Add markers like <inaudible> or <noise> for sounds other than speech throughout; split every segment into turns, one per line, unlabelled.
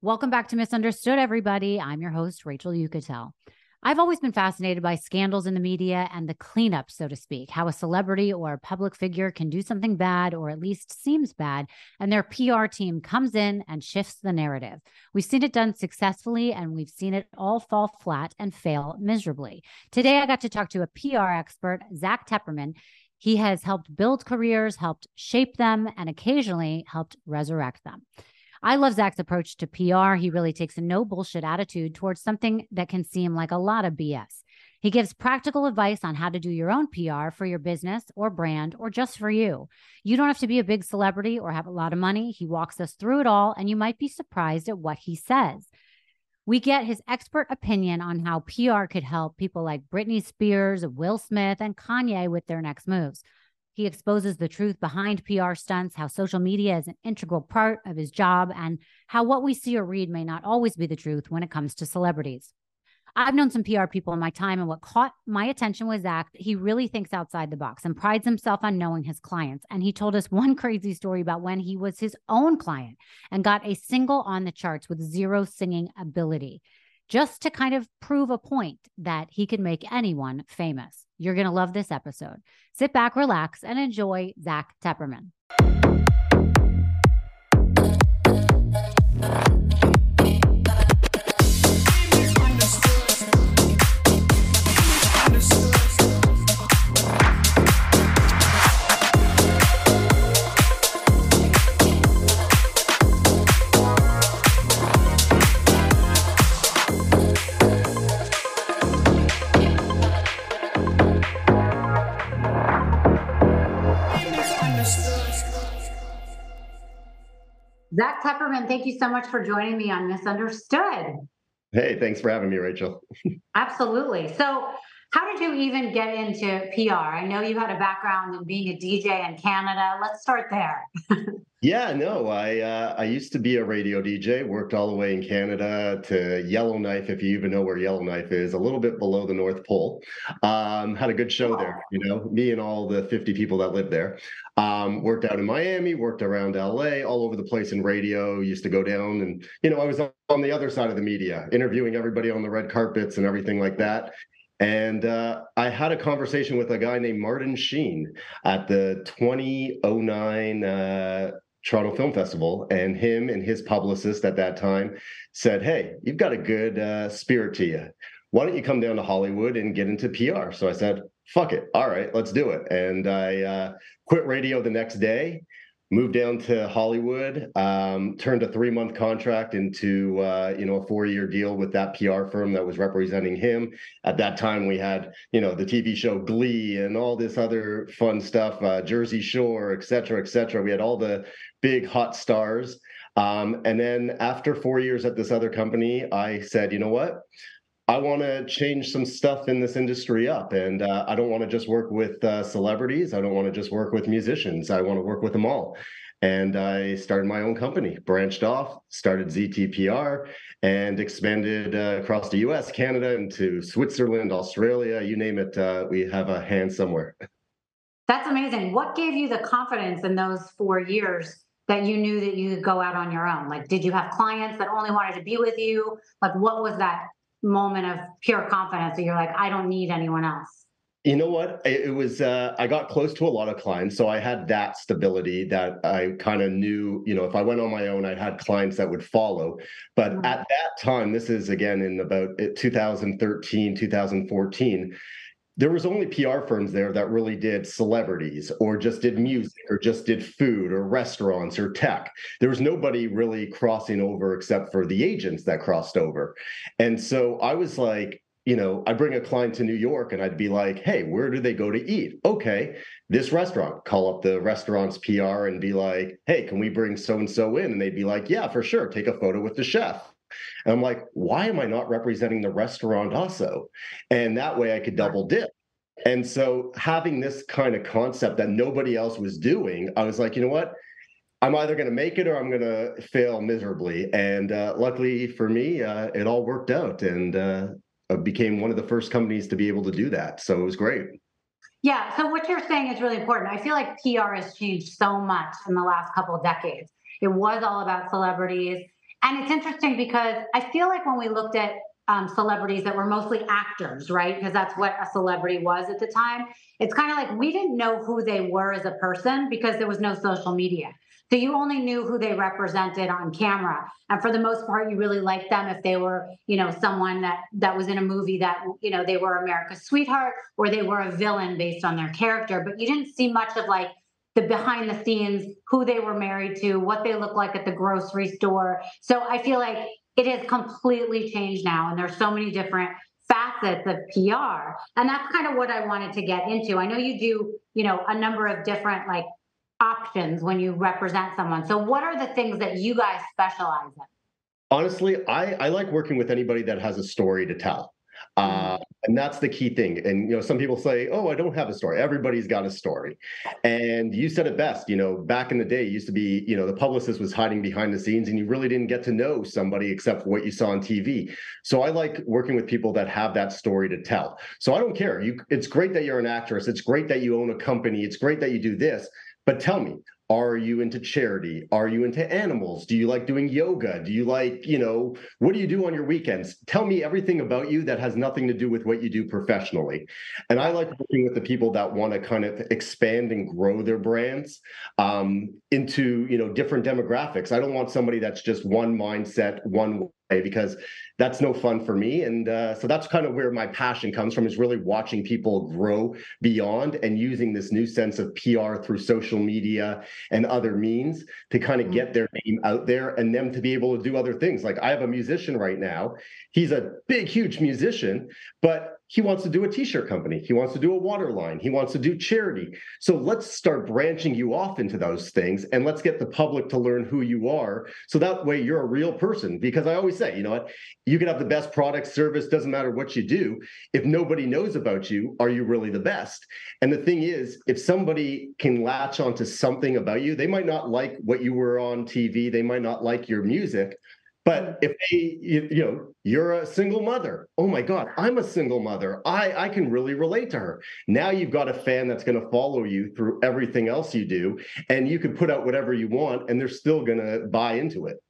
Welcome back to Misunderstood, everybody. I'm your host, Rachel Uchitel. I've always been fascinated by scandals in the media and the cleanup, so to speak, how a celebrity or a public figure can do something bad or at least seems bad, and their PR team comes in and shifts the narrative. We've seen it done successfully and we've seen it all fall flat and fail miserably. Today, I got to talk to a PR expert, Zack Teperman. He has helped build careers, helped shape them, and occasionally helped resurrect them. I love Zack's approach to PR. He really takes a no bullshit attitude towards something that can seem like a lot of BS. He gives practical advice on how to do your own PR for your business or brand or just for you. You don't have to be a big celebrity or have a lot of money. He walks us through it all, and you might be surprised at what he says. We get his expert opinion on how PR could help people like Britney Spears, Will Smith, and Kanye with their next moves. He exposes the truth behind PR stunts, how social media is an integral part of his job, and how what we see or read may not always be the truth when it comes to celebrities. I've known some PR people in my time, and what caught my attention was Zack. He really thinks outside the box and prides himself on knowing his clients. And he told us <laughs> one crazy story about when he was his own client and got a single on the charts with zero singing ability just to kind of prove a point that he could make anyone famous. You're going to love this episode. Sit back, relax, and enjoy Zack Teperman. Zack Teperman, thank you so much for joining me on Misunderstood.
Hey, thanks for having me, Rachel. <laughs>
Absolutely. So, how did you even get into PR? I know you had a background in being a DJ in Canada. Let's start there. <laughs>
Yeah, no, I uh, I used to be a radio DJ. Worked all the way in Canada to Yellowknife, if you even know where Yellowknife is, a little bit below the North Pole. Um, had a good show there, you know, me and all the 50 people that lived there. Um, worked out in Miami, worked around LA, all over the place in radio. Used to go down and you know I was on the other side of the media, interviewing everybody on the red carpets and everything like that. And uh, I had a conversation with a guy named Martin Sheen at the 2009 uh, Toronto Film Festival, and him and his publicist at that time said, "Hey, you've got a good uh, spirit to you. Why don't you come down to Hollywood and get into PR?" So I said, "Fuck it, all right, let's do it." And I uh, quit radio the next day moved down to Hollywood, um, turned a three month contract into uh, you know a four year deal with that PR firm that was representing him. At that time, we had you know the TV show Glee and all this other fun stuff, uh, Jersey Shore, et cetera, et cetera. We had all the big hot stars. Um, and then after four years at this other company, I said, you know what? I want to change some stuff in this industry up. And uh, I don't want to just work with uh, celebrities. I don't want to just work with musicians. I want to work with them all. And I started my own company, branched off, started ZTPR, and expanded uh, across the US, Canada, into Switzerland, Australia, you name it. Uh, we have a hand somewhere.
That's amazing. What gave you the confidence in those four years that you knew that you could go out on your own? Like, did you have clients that only wanted to be with you? Like, what was that moment of pure confidence that you're like, I don't need anyone else?
You know what? It was, uh, I got close to a lot of clients. So I had that stability that I kind of knew, you know, if I went on my own, I had clients that would follow. But mm-hmm. at that time, this is again in about uh, 2013, 2014 there was only PR firms there that really did celebrities or just did music or just did food or restaurants or tech. There was nobody really crossing over except for the agents that crossed over. And so I was like, you know, I'd bring a client to New York and I'd be like, hey, where do they go to eat? Okay, this restaurant. Call up the restaurant's PR and be like, hey, can we bring so and so in? And they'd be like, yeah, for sure. Take a photo with the chef And I'm like, why am I not representing the restaurant also? And that way I could double dip. And so having this kind of concept that nobody else was doing, I was like, you know what? I'm either going to make it or I'm going to fail miserably. And uh, luckily for me, uh, it all worked out and uh, became one of the first companies to be able to do that. So it was great.
Yeah. So what you're saying is really important. I feel like PR has changed so much in the last couple of decades. It was all about celebrities. And it's interesting because I feel like when we looked at um, celebrities that were mostly actors, right? Because that's what a celebrity was at the time. It's kind of like we didn't know who they were as a person because there was no social media. So you only knew who they represented on camera. And for the most part, you really liked them if they were, you know, someone that that was in a movie that, you know, they were America's sweetheart or they were a villain based on their character. But you didn't see much of like the behind the scenes, who they were married to, what they look like at the grocery store. So I feel like it has completely changed now. And there's so many different facets of PR. And that's kind of what I wanted to get into. I know you do, you know, a number of different like options when you represent someone. So, what are the things that you guys specialize in?
Honestly, I, I like working with anybody that has a story to tell. Mm-hmm. Uh, and that's the key thing. And you know, some people say, "Oh, I don't have a story." Everybody's got a story. And you said it best. You know, back in the day, used to be, you know, the publicist was hiding behind the scenes, and you really didn't get to know somebody except what you saw on TV. So I like working with people that have that story to tell. So I don't care. You, it's great that you're an actress. It's great that you own a company. It's great that you do this. But tell me, are you into charity? Are you into animals? Do you like doing yoga? Do you like, you know, what do you do on your weekends? Tell me everything about you that has nothing to do with what you do professionally. And I like working with the people that want to kind of expand and grow their brands um, into, you know, different demographics. I don't want somebody that's just one mindset, one way, because that's no fun for me. And uh, so that's kind of where my passion comes from is really watching people grow beyond and using this new sense of PR through social media and other means to kind of mm. get their name out there and them to be able to do other things. Like I have a musician right now. He's a big, huge musician, but he wants to do a t-shirt company. He wants to do a water line he wants to do charity. So let's start branching you off into those things and let's get the public to learn who you are. So that way you're a real person. Because i always say you know what? You can have the best product service doesn't matter what you do. If nobody knows about you are you really the best? And the thing is if somebody can latch onto something about you they might not like what you were on tv they might not like your music but if they, you, know, you're a single mother. Oh my God, I'm a single mother. I, I can really relate to her. Now you've got a fan that's going to follow you through everything else you do. And you can put out whatever you want and they're still going to buy into it.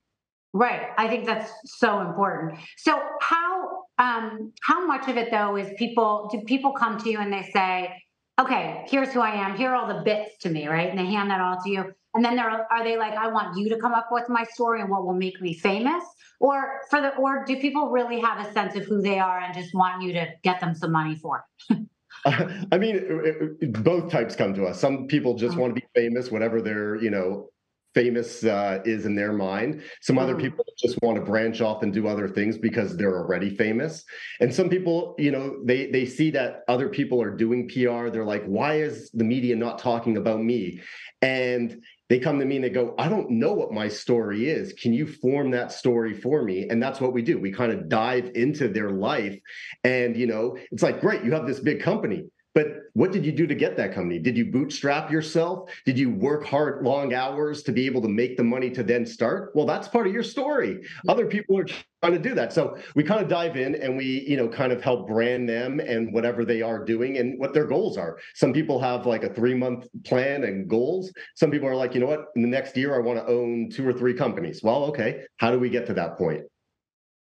Right. I think that's so important. So how um how much of it though is people do people come to you and they say, okay, here's who I am, here are all the bits to me, right? And they hand that all to you. And then they're, are they like, I want you to come up with my story and what will make me famous? Or for the or do people really have a sense of who they are and just want you to get them some money for? <laughs> <laughs>
I mean, both types come to us. Some people just uh-huh. want to be famous, whatever their you know famous uh, is in their mind. Some other mm. people just want to branch off and do other things because they're already famous. And some people, you know, they they see that other people are doing PR. They're like, why is the media not talking about me? And they come to me and they go, I don't know what my story is. Can you form that story for me? And that's what we do. We kind of dive into their life. And, you know, it's like, great, you have this big company. But what did you do to get that company? Did you bootstrap yourself? Did you work hard, long hours to be able to make the money to then start? Well, that's part of your story. Other people are trying to do that. So we kind of dive in and we, you know, kind of help brand them and whatever they are doing and what their goals are. Some people have like a three month plan and goals. Some people are like, you know what, in the next year, I want to own two or three companies. Well, okay, how do we get to that point?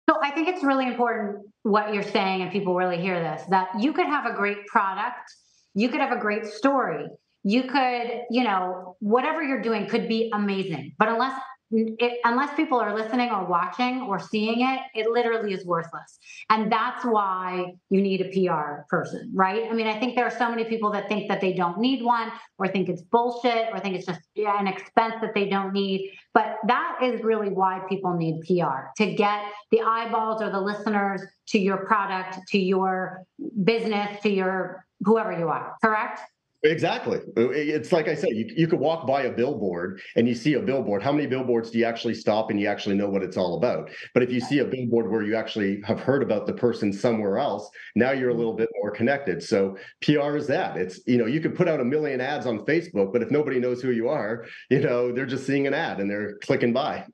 So I think it's really important what you're saying, and people really hear this that you could have a great product, you could have a great story, you could, you know, whatever you're doing could be amazing. But unless it, unless people are listening or watching or seeing it, it literally is worthless. And that's why you need a PR person, right? I mean, I think there are so many people that think that they don't need one or think it's bullshit or think it's just an expense that they don't need. But that is really why people need PR to get the eyeballs or the listeners to your product, to your business, to your whoever you are, correct?
Exactly. Uh, it's like I said, you, you could walk by a billboard and you see a billboard. How many billboards do you actually stop and you actually know what it's all about? But if you see a billboard where you actually have heard about the person somewhere else, now you're a little bit more connected. So PR is that. It's, you know, you could put out a million ads on Facebook, but if nobody knows who you are, you know, they're just seeing an ad and they're clicking by.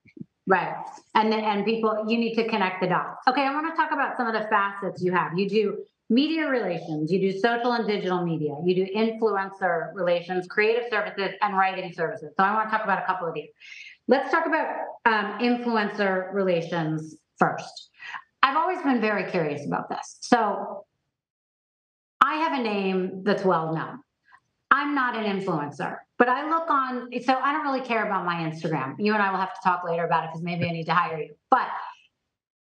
Right. And and people you need to connect the dots. Okay, I want to talk about some of the facets you have. You do media relations, you do social and digital media, you do influencer relations, creative services, and writing services. So I want to talk about a couple of these. Let's talk about um, influencer relations first. I've always been very curious about this. So I have a name that's well known. I'm not an influencer, but I look on, so I don't really care about my Instagram. You and I will have to talk later about it because maybe I need to hire you. But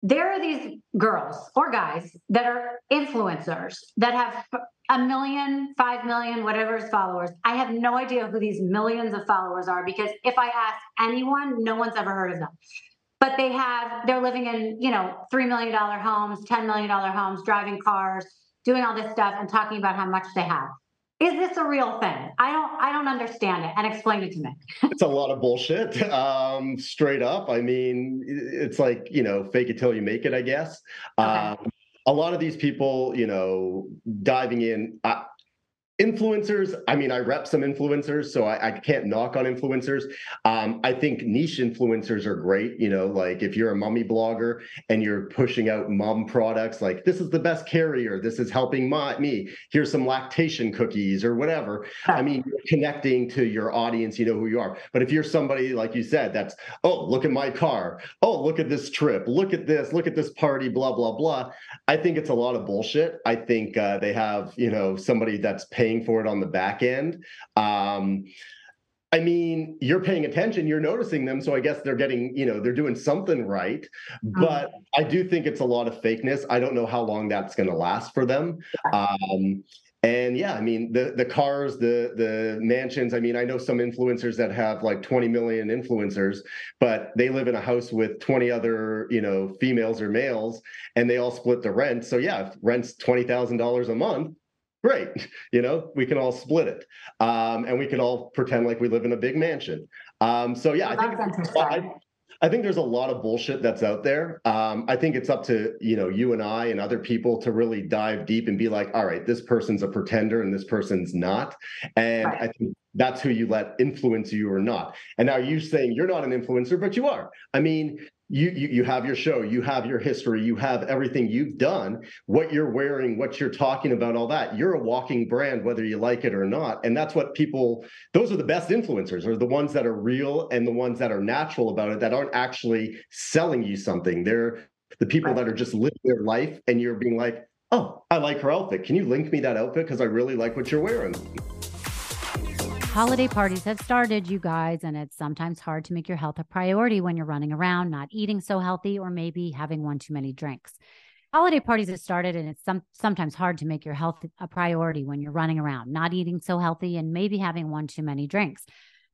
there are these girls or guys that are influencers that have a million, five million, whatever is followers. I have no idea who these millions of followers are because if I ask anyone, no one's ever heard of them. But they have, they're living in, you know, $3 million homes, $10 million homes, driving cars, doing all this stuff and talking about how much they have is this a real thing? I don't i don't understand it and explain it to me.
It's a lot of bullshit. Um straight up i mean it's like you know fake it till you make it i guess. Okay. um a lot of these people you know diving in I, influencers. I mean i rep some influencers so I, I can't knock on influencers. Um, i think niche influencers are great you know like if you're a mummy blogger and you're pushing out mom products like this is the best carrier. This is helping my, me. Here's some lactation cookies or whatever. I mean <laughs> connecting to your audience you know who you are. But if you're somebody like you said that's oh look at my car. Oh look at this trip. Look at this. Look at this party blah blah blah. I think it's a lot of bullshit. I think uh, they have you know somebody that's paying paying for it on the back end. Um, I mean, you're paying attention, you're noticing them. So I guess they're getting, you know, they're doing something right. Mm-hmm. But I do think it's a lot of fakeness. I don't know how long that's going to last for them. Um, and yeah, I mean the the cars, the the mansions. I mean, I know some influencers that have like 20 million influencers, but they live in a house with 20 other, you know, females or males, and they all split the rent. So yeah, if rent's twenty thousand dollars a month, great. <laughs> You know we can all split it um, and we can all pretend like we live in a big mansion. Um, so yeah i think I, I, think there's a lot of bullshit that's out there. Um, i think it's up to you know you and i and other people to really dive deep and be like all right this person's a pretender and this person's not. And right. i think that's who you let influence you or not. And now you're saying you're not an influencer but you are. I mean you, you you have your show you have your history you have everything you've done what you're wearing what you're talking about all that. You're a walking brand whether you like it or not. And that's what people those are the best influencers are the ones that are real and the ones that are natural about it that aren't actually selling you something. They're the people that are just living their life and you're being like oh i like her outfit. Can you link me that outfit? Because i really like what you're wearing
Holiday parties have started, you guys, and it's sometimes hard to make your health a priority when you're running around, not eating so healthy, or maybe having one too many drinks. Holiday parties have started, and it's some, sometimes hard to make your health a priority when you're running around, not eating so healthy, and maybe having one too many drinks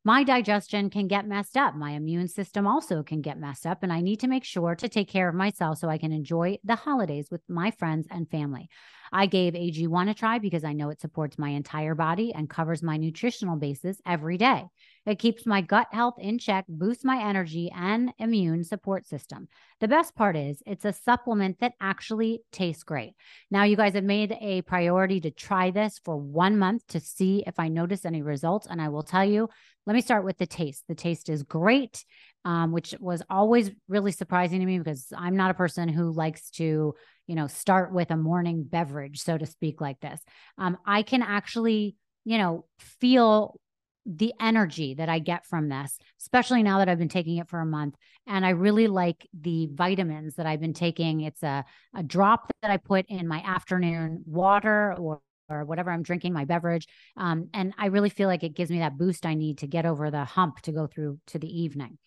my digestion can get messed up. My immune system also can get messed up. And I need to make sure to take care of myself so I can enjoy the holidays with my friends and family. I gave AG1 a try because I know it supports my entire body and covers my nutritional basis every day. It keeps my gut health in check, boosts my energy and immune support system. The best part is it's a supplement that actually tastes great. Now, you guys have made a priority to try this for one month to see if I notice any results. And I will tell you, let me start with the taste. The taste is great, um, which was always really surprising to me because I'm not a person who likes to, you know, start with a morning beverage, so to speak, like this. Um, I can actually, you know, feel the energy that I get from this, especially now that I've been taking it for a month. And I really like the vitamins that I've been taking. It's a, a drop that I put in my afternoon water or or whatever I'm drinking, my beverage. Um, and I really feel like it gives me that boost I need to get over the hump to go through to the evening.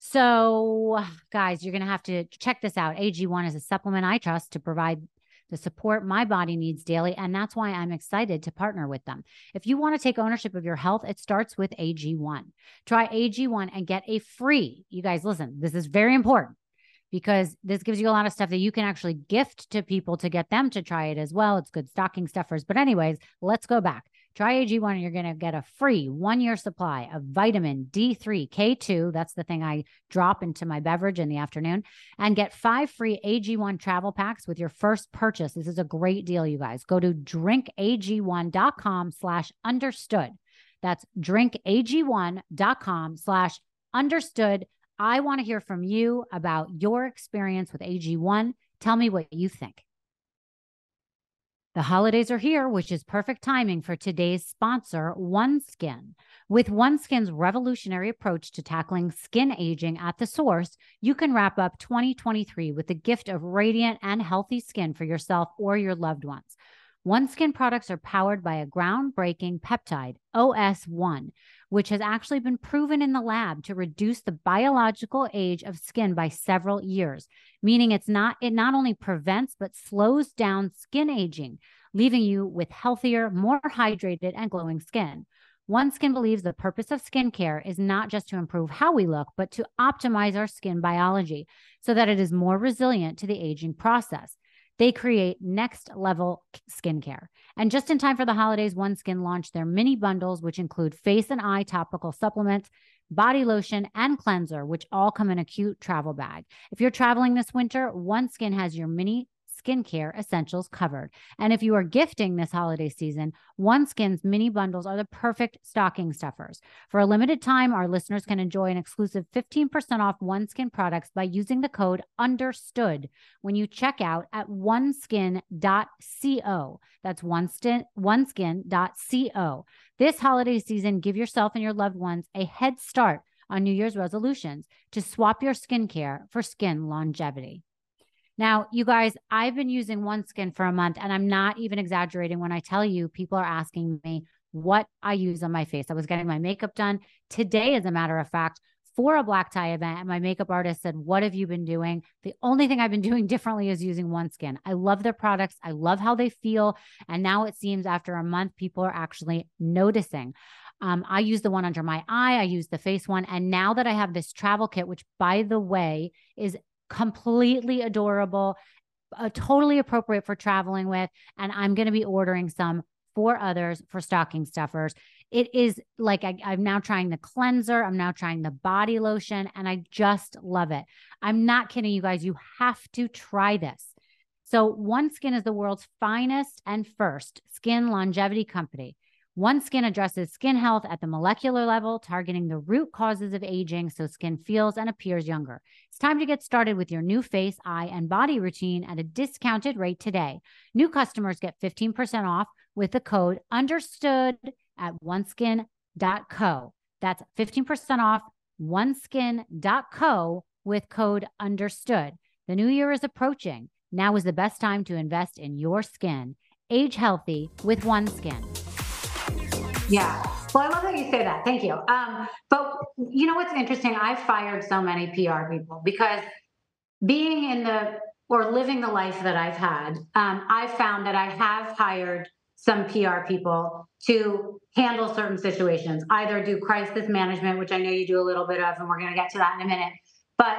So, guys, you're going to have to check this out. AG1 is a supplement I trust to provide the support my body needs daily. And that's why I'm excited to partner with them. If you want to take ownership of your health, it starts with AG1. Try AG1 and get a free, you guys, listen, this is very important because this gives you a lot of stuff that you can actually gift to people to get them to try it as well. It's good stocking stuffers. But, anyways, let's go back. Try AG1 and you're going to get a free one year supply of vitamin D3, K2. That's the thing I drop into my beverage in the afternoon and get five free AG1 travel packs with your first purchase. This is a great deal, you guys. Go to drinkag1.com slash understood. That's drinkag1.com slash understood. I want to hear from you about your experience with AG1. Tell me what you think. The holidays are here, which is perfect timing for today's sponsor, OneSkin. With OneSkin's revolutionary approach to tackling skin aging at the source, you can wrap up 2023 with the gift of radiant and healthy skin for yourself or your loved ones. OneSkin products are powered by a groundbreaking peptide, OS1, which has actually been proven in the lab to reduce the biological age of skin by several years, meaning it's not it not only prevents but slows down skin aging, leaving you with healthier, more hydrated and glowing skin. OneSkin believes the purpose of skincare is not just to improve how we look, but to optimize our skin biology so that it is more resilient to the aging process. They create next level skincare. And just in time for the holidays, OneSkin launched their mini bundles, which include face and eye topical supplements, body lotion, and cleanser, which all come in a cute travel bag. If you're traveling this winter, OneSkin has your mini skincare essentials covered. And if you are gifting this holiday season, OneSkin's mini bundles are the perfect stocking stuffers. For a limited time, our listeners can enjoy an exclusive 15% off OneSkin products by using the code UNDERSTOOD when you check out at oneskin.co. That's one oneskin.co. This holiday season, give yourself and your loved ones a head start on New Year's resolutions to swap your skincare for skin longevity. Now, you guys, I've been using OneSkin for a month and I'm not even exaggerating when I tell you people are asking me what I use on my face. I was getting my makeup done today, as a matter of fact, for a black tie event. And my makeup artist said, What have you been doing? The only thing I've been <laughs> doing differently is using OneSkin. I love their products, I love how they feel. And now it seems after a month, people are actually noticing. Um, I use the one under my eye. I use the face one. And now that I have this travel kit, which by the way is completely adorable, uh, totally appropriate for traveling with. And I'm going to be ordering some for others for stocking stuffers. It is like I, I'm now trying the cleanser, I'm now trying the body lotion, and I just love it. I'm not kidding you guys. You have to try this. So, One Skin is the world's finest and first skin longevity company. OneSkin addresses skin health at the molecular level, targeting the root causes of aging so skin feels and appears younger. It's time to get started with your new face, eye, and body routine at a discounted rate today. New customers get 15% off with the code understood at oneskin.co. That's 15% off oneskin.co with code understood. The new year is approaching. Now is the best time to invest in your skin. Age healthy with OneSkin.
Yeah. Well, I love that you say that. Thank you. Um, but you know what's interesting? I've fired so many PR people because being in the or living the life that I've had, um, I've found that I have hired some PR people to handle certain situations, either do crisis management, which I know you do a little bit of, and we're going to get to that in a minute, but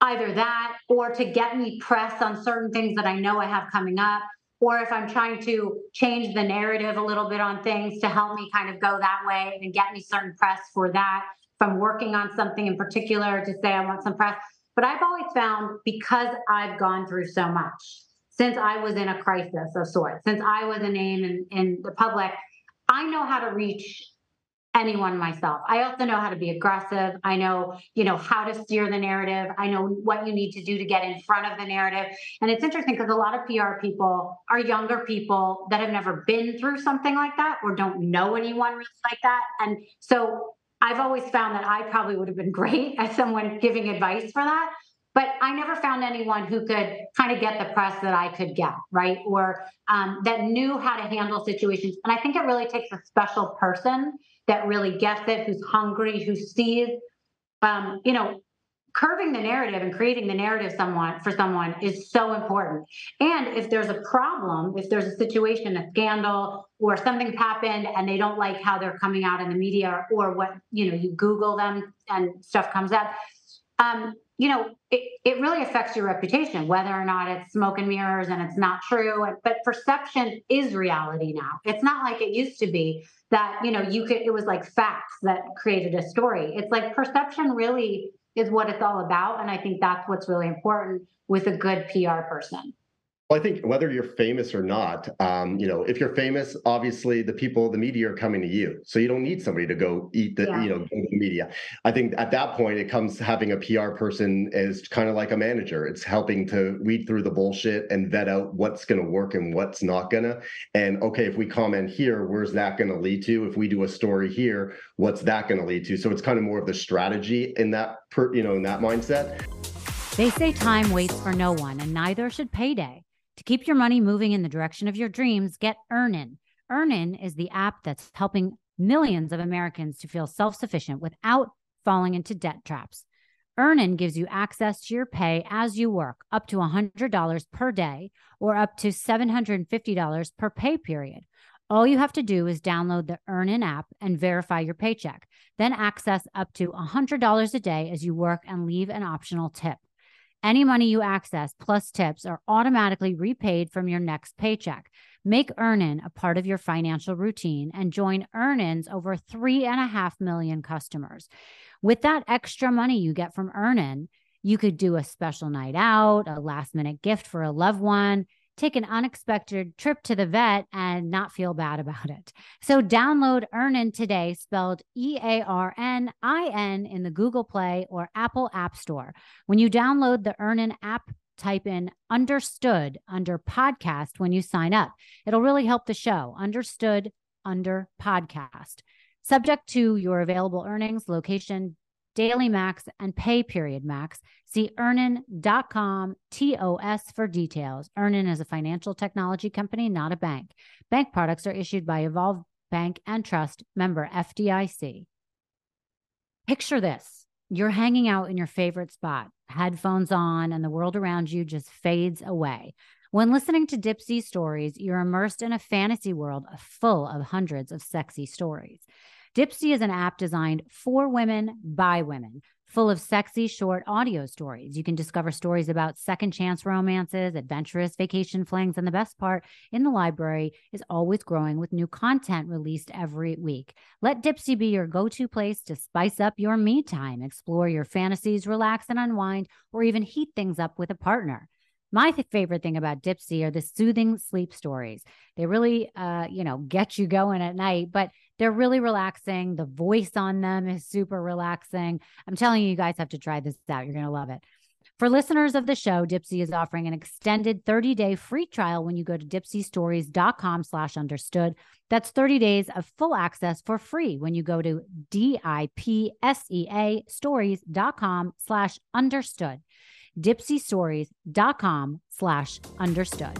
either that or to get me press on certain things that I know I have coming up or if I'm trying to change the narrative a little bit on things to help me kind of go that way and get me certain press for that. If I'm working on something in particular to say I want some press. But I've always found because I've gone through so much since I was in a crisis of sorts, since I was a name in, in the public, I know how to reach anyone myself. I also know how to be aggressive. I know, you know, how to steer the narrative. I know what you need to do to get in front of the narrative. And it's interesting because a lot of PR people are younger people that have never been through something like that or don't know anyone really like that. And so I've always found that I probably would have been <laughs> great as someone giving advice for that. But I never found anyone who could kind of get the press that I could get, right? Or um, that knew how to handle situations. And I think it really takes a special person that really gets it, who's hungry, who sees, um, you know, curving the narrative and creating the narrative someone for someone is so important. And if there's a problem, if there's a situation, a scandal, or something's happened and they don't like how they're coming out in the media or, what, you know, you Google them and stuff comes up. Um, you know, it, it really affects your reputation, whether or not it's smoke and mirrors and it's not true. But perception is reality now. It's not like it used to be that, you know, you could, it was like facts that created a story. It's like perception really is what it's all about. And I think that's what's really important with a good PR person.
Well, I think whether you're famous or not, um, you know, if you're famous, obviously the people, the media are coming to you. So you don't need somebody to go eat the, yeah. you know, the media. I think at that point it comes having a PR person is kind of like a manager. It's helping to weed through the bullshit and vet out what's going to work and what's not going to. And okay, if we comment here, where's that going to lead to? If we do a story here, what's that going to lead to? So it's kind of more of the strategy in that, per, you know, in that mindset.
They say time waits for no one, and neither should payday. To keep your money moving in the direction of your dreams, get Earnin. Earnin is the app that's helping millions of Americans to feel self sufficient without falling into debt traps. Earnin gives you access to your pay as you work, up to $100 per day or up to $750 per pay period. All you have to do is download the Earnin app and verify your paycheck. Then access up to $100 a day as you work and leave an optional tip. Any money you access plus tips are automatically repaid from your next paycheck. Make Earnin a part of your financial routine and join Earnin's over three and a half million customers. With that extra money you get from Earnin, you could do a special night out, a last minute gift for a loved one, take an unexpected trip to the vet and not feel bad about it. So download Earnin today, spelled E A R N I N in the Google Play or Apple App Store. When you download the Earnin app, type in understood under podcast when you sign up. It'll really help the show. Understood under podcast. Subject to your available earnings, location, daily max, and pay period max. See earnin.com TOS for details. Earnin is a financial technology company, not a bank. Bank products are issued by Evolve Bank and Trust, member FDIC. Picture this you're hanging out in your favorite spot, headphones on, and the world around you just fades away. When listening to Dipsea stories, you're immersed in a fantasy world full of hundreds of sexy stories. Dipsea is an app designed for women by women, full of sexy short audio stories. You can discover stories about second chance romances, adventurous vacation flings, and the best part, in the library is always growing with new content released every week. Let Dipsea be your go-to place to spice up your me time, explore your fantasies, relax and unwind, or even heat things up with a partner. My favorite thing about Dipsea are the soothing sleep stories. They really, uh, you know, get you going at night, but they're really relaxing. The voice on them is super relaxing. I'm telling you, you guys have to try this out. You're going to love it. For listeners of the show, Dipsea is offering an extended 30-day free trial when you go to dipseastories.com slash understood. That's 30 days of full access for free when you go to D-I-P-S-E-A stories.com slash understood. dipseastories.com slash understood.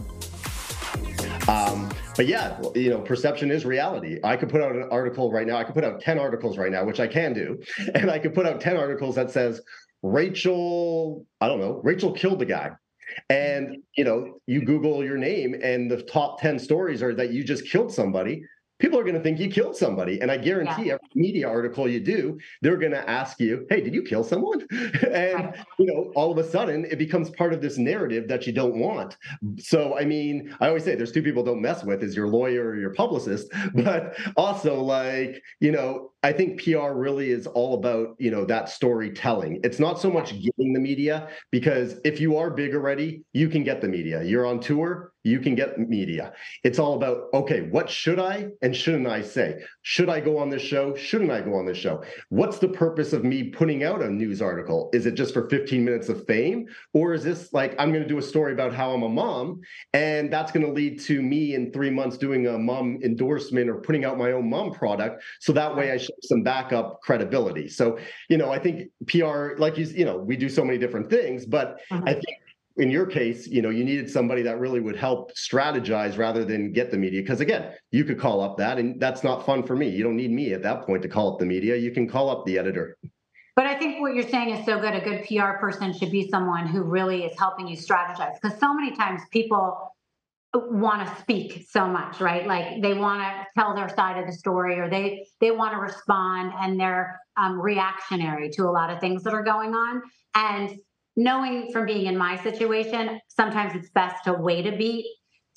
Um, but yeah, you know, perception is reality. I could put out an article right now. I could put out 10 articles right now, which I can do. <laughs> And I could put out 10 articles that says Rachel, I don't know, Rachel killed the guy. And, you know, you Google your name and the top 10 stories are that you just killed somebody people are going to think you killed somebody. And I guarantee yeah. every media article you do, they're going to ask you, hey, did you kill someone? <laughs> and, you know, all of a sudden it becomes part of this narrative that you don't want. So, I mean, I always say there's two people don't mess with is your lawyer or your publicist, <laughs> but also like, you know, I think PR really is all about, you know, that storytelling. It's not so much getting the media because if you are big already, you can get the media. You're on tour, you can get media. It's all about, okay, what should I and shouldn't I say? Should I go on this show? Shouldn't I go on this show? What's the purpose of me putting out a news article? Is it just for 15 minutes of fame? Or is this like, I'm going to do a story about how I'm a mom and that's going to lead to me in three months doing a mom endorsement or putting out my own mom product. So that way I some backup credibility. So, you know, I think PR, like you, you know, we do so many different things, but uh-huh. I think in your case, you know, you needed somebody that really would help strategize rather than get the media. Because again, you could call up that, and that's not fun for me. You don't need me at that point to call up the media. You can call up the editor.
But I think what you're saying is so good. A good PR person should be someone who really is helping you strategize. Because so many times people want to speak so much right? Like they want to tell their side of the story or they they want to respond and they're um, reactionary to a lot of things that are going on. And
knowing from being in my situation, sometimes it's best to wait a beat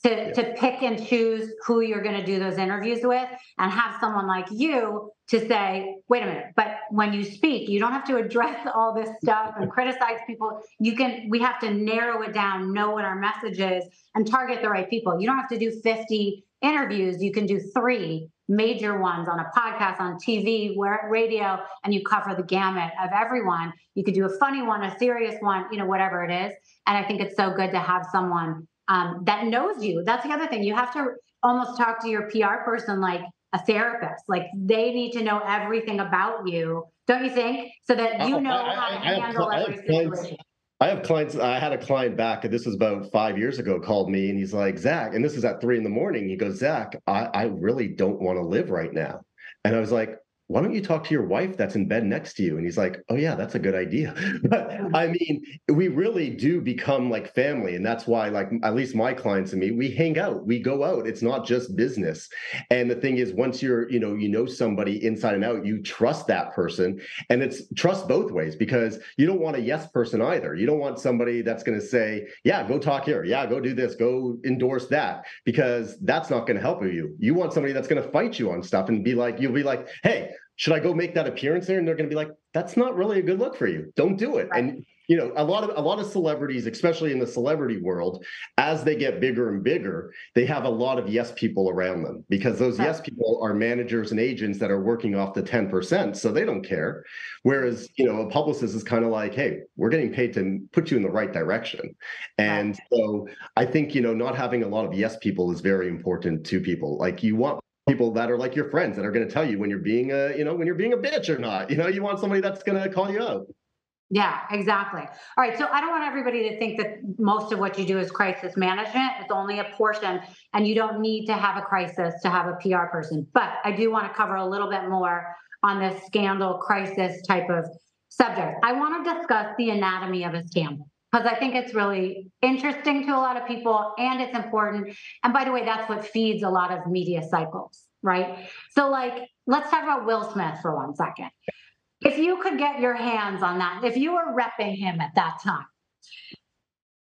to, yeah. to pick and choose who you're going to do those interviews with and have someone like you to say, wait a minute, but when you speak, you don't have to address <laughs> all this stuff and criticize people. You can, we have to narrow it down, know what our message is, and target the right people. You don't have to do 50 interviews. You can do three major ones on a podcast, on TV, where radio, and you cover the gamut of everyone. You could do a funny one, a serious one, you know, whatever it is. And I think it's so good to have someone um, that knows you. That's the other thing. You have to almost talk to your PR person like a therapist. Like they need to know everything about you, don't you think? So that you know I, how to I, handle I every situation.
I have clients. I had a client back, this was about five years ago, called me and he's like, Zack, and this is at three in the morning. He goes, Zack, I, I really don't want to live right now. And I was like, why don't you talk to your wife that's in bed next to you? And he's like, oh, yeah, that's a good idea. <laughs> but I mean, we really do become like family. And that's why, like, at least my clients and me, we hang out, we go out. It's not just business. And the thing is, once you're, you know, you know somebody inside and out, you trust that person. And it's trust both ways because you don't want a yes person either. You don't want somebody that's going to say, yeah, go talk here. Yeah, go do this. Go endorse that because that's not going to help you. You want somebody that's going to fight you on stuff and be like, you'll be like, hey, should I go make that appearance there? And they're going to be like, that's not really a good look for you. Don't do it. Right. And you know, a lot of a lot of celebrities, especially in the celebrity world, as they get bigger and bigger, they have a lot of yes people around them because those right. yes people are managers and agents that are working off the 10%, so they don't care. Whereas, you know, a publicist is kind of like, hey, we're getting paid to put you in the right direction. And right. so I think, you know, not having a lot of yes people is very important to people. Like you want people that are like your friends that are going to tell you when you're being a you know when you're being a bitch or not you know you want somebody that's going to call you out.
Yeah exactly. All right so i don't want everybody to think that most of what you do is crisis management. It's only a portion and you don't need to have a crisis to have a pr person. But i do want to cover a little bit more on this scandal crisis type of subject. I want to discuss the anatomy of a scandal because I think it's really interesting to a lot of people and it's important. And by the way, that's what feeds a lot of media cycles, right? So, like, let's talk about Will Smith for one second. If you could get your hands on that, if you were repping him at that time,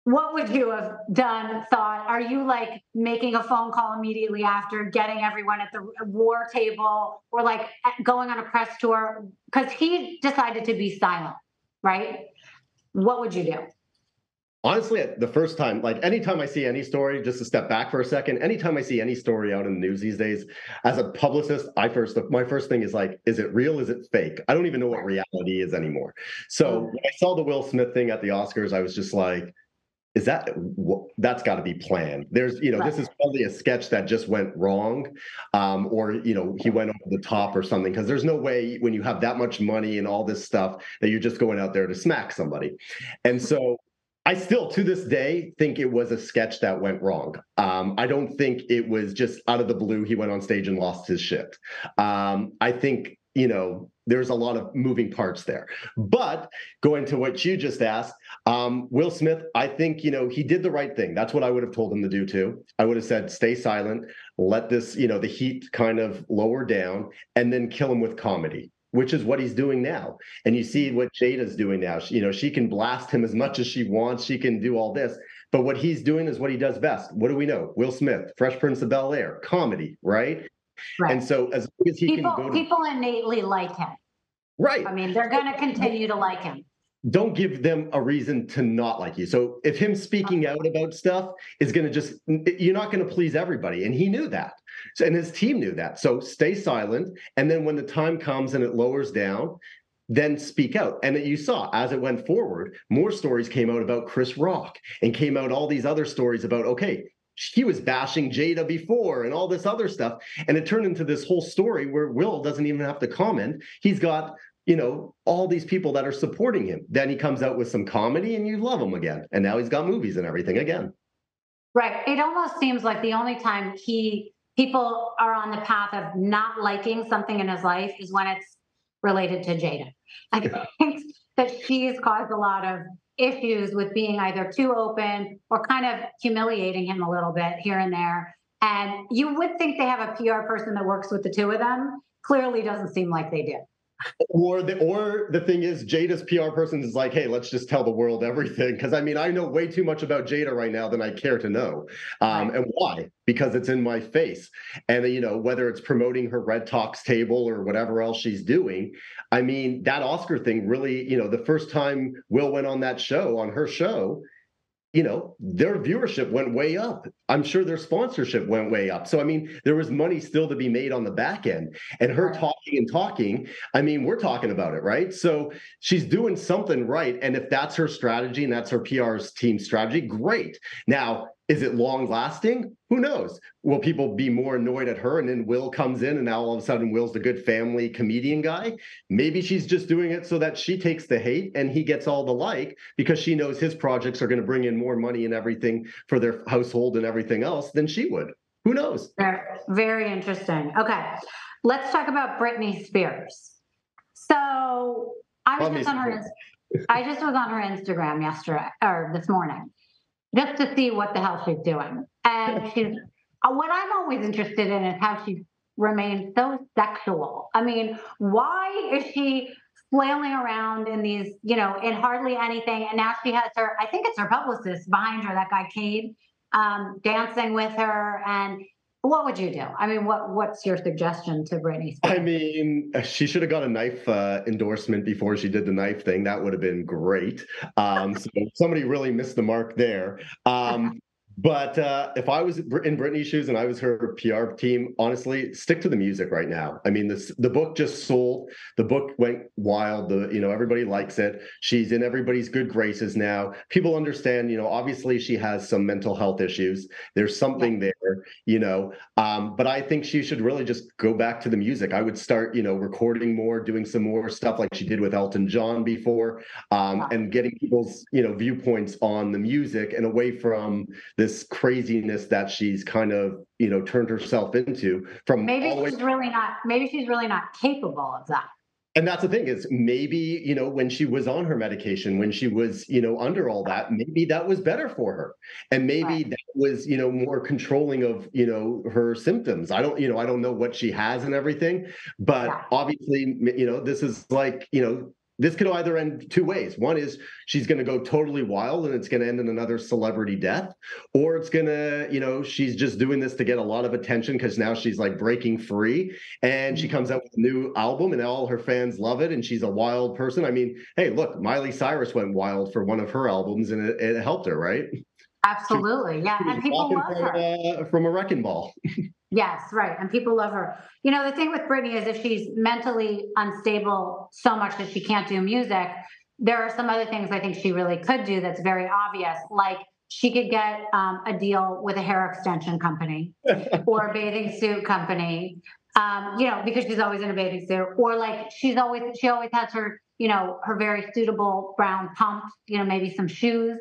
what would you have done thought are you like making a phone call immediately after getting everyone at the war table or like going on a press tour because he decided to be silent right what would you do
honestly the first time like anytime i see any story just to step back for a second anytime i see any story out in the news these days as a publicist i first my first thing is like is it real? Is it fake? I don't even know what reality is anymore. So when i saw the will smith thing at the oscars i was just like is that that's got to be planned. There's you know right. this is probably a sketch that just went wrong um, or you know he went over the top or something because there's no way when you have that much money and all this stuff that you're just going out there to smack somebody. And so I still, to this day, think it was a sketch that went wrong. Um, I don't think it was just out of the blue. He went on stage and lost his shit. Um, I think you know there's a lot of moving parts there. But going to what you just asked, um, Will Smith, I think you know he did the right thing. That's what I would have told him to do too. I would have said, stay silent, let this you know the heat kind of lower down, and then kill him with comedy which is what he's doing now. And you see what Jada's doing now. She, you know, she can blast him as much as she wants. She can do all this. But what he's doing is what he does best. What do we know? Will Smith, Fresh Prince of Bel Air, comedy, right? right? And so as long as he
people,
can go
to, people innately like him.
Right.
I mean, they're going to continue to like him
don't give them a reason to not like you. So if him speaking out about stuff is going to just, you're not going to please everybody. And he knew that. So, and his team knew that. So stay silent. And then when the time comes and it lowers down, then speak out. And you saw as it went forward, more stories came out about Chris Rock and came out all these other stories about, okay, he was bashing Jada before and all this other stuff. And it turned into this whole story where Will doesn't even have to comment. He's got you know, all these people that are supporting him. Then he comes out with some comedy and you love him again. And now he's got movies and everything again.
Right. It almost seems like the only time he people are on the path of not liking something in his life is when it's related to Jada. I think that she's caused a lot of issues with being either too open or kind of humiliating him a little bit here and there. And you would think they have a PR person that works with the two of them. Clearly doesn't seem like they do.
Or the or the thing is Jada's PR person is like, hey, let's just tell the world everything. Because I mean, I know way too much about Jada right now than I care to know. Um, right. And why? Because it's in my face. And you know, whether it's promoting her Red Talks table or whatever else she's doing, I mean, that Oscar thing really, you know, the first time Will went on that show, on her show, you know their viewership went way up. I'm sure their sponsorship went way up. So i mean there was money still to be made on the back end. And her talking and talking i mean we're talking about it right? So she's doing something right. And if that's her strategy and that's her pr's team strategy great. Now is it long lasting? Who knows? Will people be more annoyed at her and then Will comes in and now all of a sudden Will's the good family comedian guy? Maybe she's just doing it so that she takes the hate and he gets all the like because she knows his projects are going to bring in more money and everything for their household and everything else than she would. Who knows?
Very interesting. Okay. Let's talk about Britney Spears. So I was just on her I just was on her Instagram yesterday or this morning just to see what the hell she's doing. And she's uh, what I'm always interested in is how she remains so sexual. I mean, why is she flailing around in these, you know, in hardly anything? And now she has her, I think it's her publicist behind her, that guy Cade, um, dancing with her. And what would you do? I mean, what what's your suggestion to Britney
Spears? I mean, she should have got a knife uh, endorsement before she did the knife thing. That would have been great. Um, so somebody really missed the mark there. Um, but uh, if I was in Britney's shoes and I was her PR team, honestly, stick to the music right now. I mean, this the book just sold. The book went wild. The you know everybody likes it. She's in everybody's good graces now. People understand. You know, obviously she has some mental health issues. There's something there. You know, um, but I think she should really just go back to the music. I would start you know recording more, doing some more stuff like she did with Elton John before, um, and getting people's you know viewpoints on the music and away from this craziness that she's kind of you know turned herself into from
maybe she's really not maybe she's really not capable of that
and that's the thing is maybe you know when she was on her medication when she was you know under all that maybe that was better for her and maybe right. that was you know more controlling of you know her symptoms i don't you know i don't know what she has and everything but yeah. obviously you know this is like you know this could either end two ways. One is she's going to go totally wild and it's going to end in another celebrity death, or it's going to, you know, she's just doing this to get a lot of attention because now she's like breaking free and she mm-hmm. comes out with a new album and all her fans love it and she's a wild person. I mean, hey, look, Miley Cyrus went wild for one of her albums and it, it helped her, right?
Absolutely. Yeah. And people love
from,
her.
Uh, from a wrecking ball. <laughs>
Yes, right. And people love her. You know, the thing with Britney is if she's mentally unstable so much that she can't do music, there are some other things I think she really could do that's very obvious. Like she could get um, a deal with a hair extension company <laughs> or a bathing suit company, um, you know, because she's always in a bathing suit. Or like she's always, she always has her, you know, her very suitable brown pump, you know, maybe some shoes.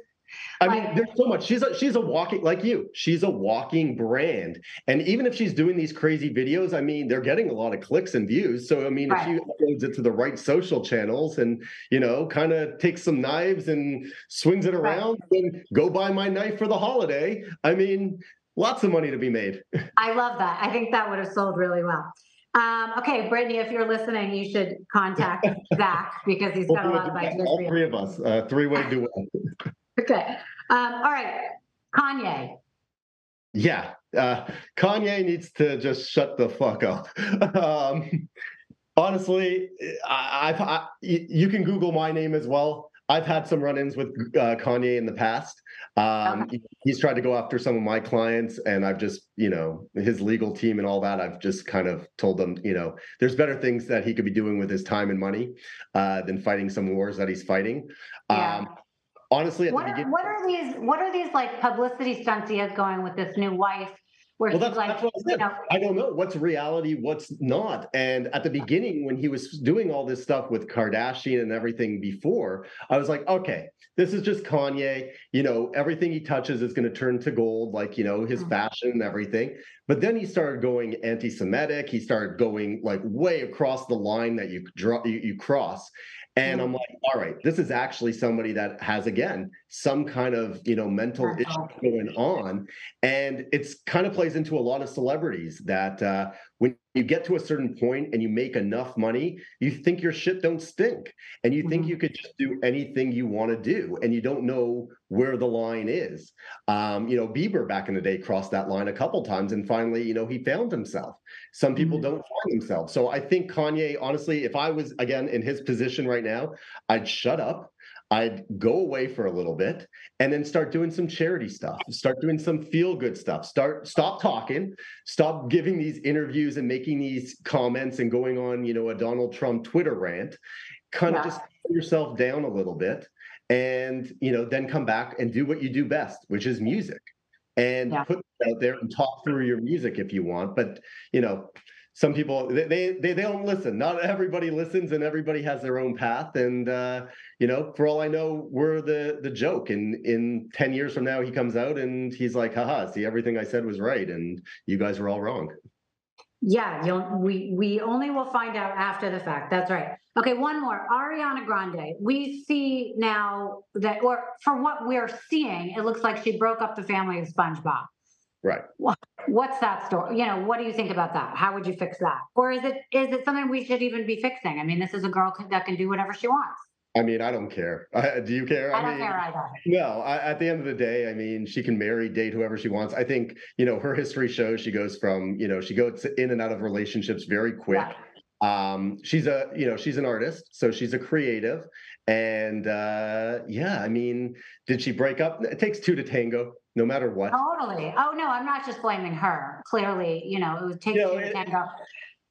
I mean, there's so much. She's a she's a walking like you. She's a walking brand. And even if she's doing these crazy videos, I mean, they're getting a lot of clicks and views. So I mean, right. if she uploads it to the right social channels and you know, kind of takes some knives and swings it around, right. and go buy my knife for the holiday. I mean, lots of money to be made. <laughs>
I love that. I think that would have sold really well. Um, okay, Britney, if you're listening, you should contact <laughs> Zack because he's got we'll a lot of ideas.
All three of us, uh, three-way <laughs> duet.
Okay. Um, all right. Kanye.
Yeah. Uh, Kanye needs to just shut the fuck up. <laughs> um, honestly, I, I've, I, you can Google my name as well. I've had some run-ins with uh, Kanye in the past. Um, okay. He's tried to go after some of my clients, and I've just, you know, his legal team and all that. I've just kind of told them, you know, there's better things that he could be doing with his time and money uh, than fighting some wars that he's fighting. Yeah. Um, honestly,
what are, what are these? What are these like publicity stunts he has going with this new wife? Where well, that's, like, that's
what I, said. You know, I don't know what's reality, what's not. And at the beginning, when he was doing all this stuff with Kardashian and everything before, I was like, okay, this is just Kanye. You know, everything he touches is going to turn to gold, like, you know, his mm-hmm. fashion and everything. But then he started going anti Semitic. He started going like way across the line that you draw, you, you cross. And I'm like, all right, this is actually somebody that has again some kind of you know mental issue going on, and it's kind of plays into a lot of celebrities that uh, when you get to a certain point and you make enough money, you think your shit don't stink. And you think
Mhm.
you could just do anything you want to do. And you don't know where the line is. Um, you know, Bieber back in the day crossed that line a couple times and finally, you know, he found himself. Some people
Mhm.
don't find themselves. So I think Kanye, honestly, if I was again in his position right now, I'd shut up. I'd go away for a little bit and then start doing some charity stuff, start doing some feel good stuff, start stop talking, stop giving these interviews and making these comments and going on, you know, a Donald Trump Twitter rant. Kind
Yeah.
of just put yourself down a little bit and, you know, then come back and do what you do best, which is music. And
Yeah.
put it out there and talk through your music if you want, but you know, some people they, they they don't listen not everybody listens and everybody has their own path and uh you know for all i know we're the the joke and in 10 years from now he comes out and he's like haha see everything i said was right and you guys were all wrong
Yeah, you'll, we we only will find out after the fact. That's right. Okay, one more. Ariana Grande. We see now that, or for what we're seeing, it looks like she broke up the family of SpongeBob.
Right
What's that story? You know, what do you think about that? How would you fix that? Or is it is it something we should even be fixing? I mean, this is a girl that can do whatever she wants.
i mean i don't care <laughs> I, do you care
I don't
mean,
care either.
No, I, at the end of the day, I mean, she can marry, date whoever she wants. I think, you know, her history shows she goes from, you know, she goes in and out of relationships very quick.
Right.
Um, she's a, you know, she's an artist, so she's a creative. And uh, yeah, I mean, did she break up? It takes two to tango, no matter what.
Totally. Oh no, I'm not just blaming her. Clearly, you know, it would take
You know,
two to tango.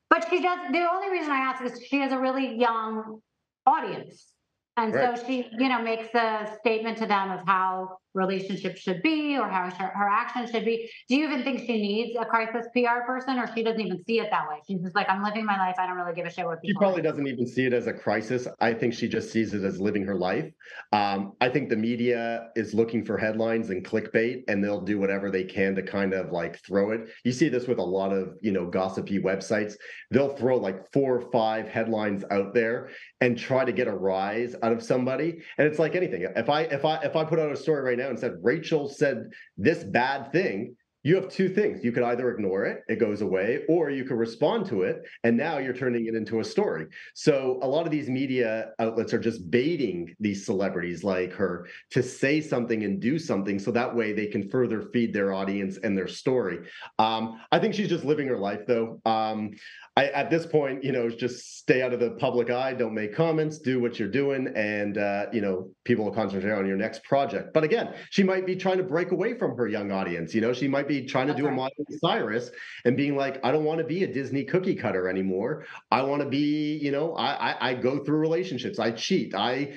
But she does. The only reason I ask is she has a really young audience, and
Right.
so she, you know, makes a statement to them of how relationships should be or how her, her actions should be. Do you even think she needs a crisis PR person, or she doesn't even see it that way? She's just like, I'm living my life. I don't really give a shit what
She probably doesn't even see it as a crisis. I think she just sees it as living her life. Um, I think the media is looking for headlines and clickbait, and they'll do whatever they can to kind of like throw it. You see this with a lot of you know gossipy websites. They'll throw like four or five headlines out there and try to get a rise out of somebody. And it's like anything. If I if I if I put out a story right now and said Rachel said this bad thing. You have two things. You could either ignore it, it goes away, or you could respond to it, and now you're turning it into a story. So a lot of these media outlets are just baiting these celebrities like her to say something and do something so that way they can further feed their audience and their story. Um, I think she's just living her life though. Um, I, at this point, you know, just stay out of the public eye, don't make comments, do what you're doing, and uh, you know, people will concentrate on your next project. But again, she might be trying to break away from her young audience. You know, she might be trying to
That's
do a. Miley Cyrus and being like, I don't want to be a Disney cookie cutter anymore. I want to be, you know, I, I I go through relationships, I cheat, I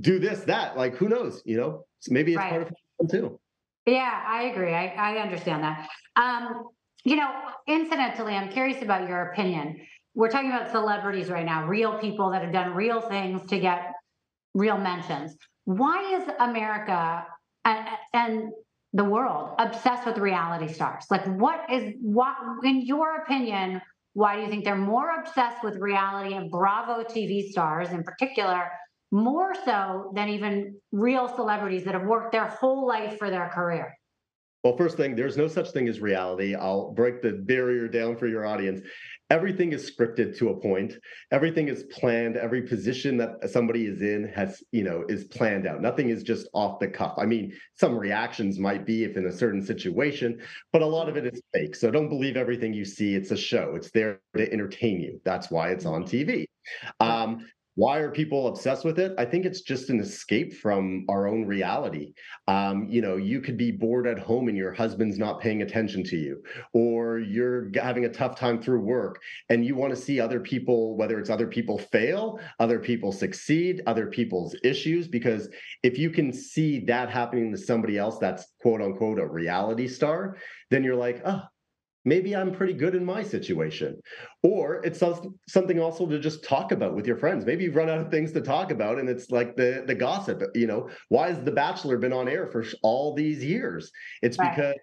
do this, that. Like, who knows? You know, so maybe it's
Right.
part of it too.
Yeah, I agree. I, I understand that. Um, you know, incidentally, I'm curious about your opinion. We're talking about celebrities right now, real people that have done real things to get real mentions. Why is America and, and the world obsessed with reality stars? Like, what is what, in your opinion? Why do you think they're more obsessed with reality and Bravo TV stars in particular, more so than even real celebrities that have worked their whole life for their career?
Well, first thing, there's no such thing as reality. I'll break the barrier down for your audience. Everything is scripted to a point. Everything is planned. Every position that somebody is in has, you know, is planned out. Nothing is just off the cuff. I mean, some reactions might be if in a certain situation, but a lot of it is fake. So don't believe everything you see. It's a show. It's there to entertain you. That's why it's on TV. Um, why are people obsessed with it? I think it's just an escape from our own reality. Um, you know, you could be bored at home and your husband's not paying attention to you, or you're having a tough time through work and you want to see other people, whether it's other people fail, other people succeed, other people's issues. Because if you can see that happening to somebody else that's quote unquote a reality star, then you're like, oh, maybe I'm pretty good in my situation. Or it's something also to just talk about with your friends. Maybe you've run out of things to talk about, and it's like the the gossip. You know, why has The Bachelor been on air for all these years? It's
Right.
because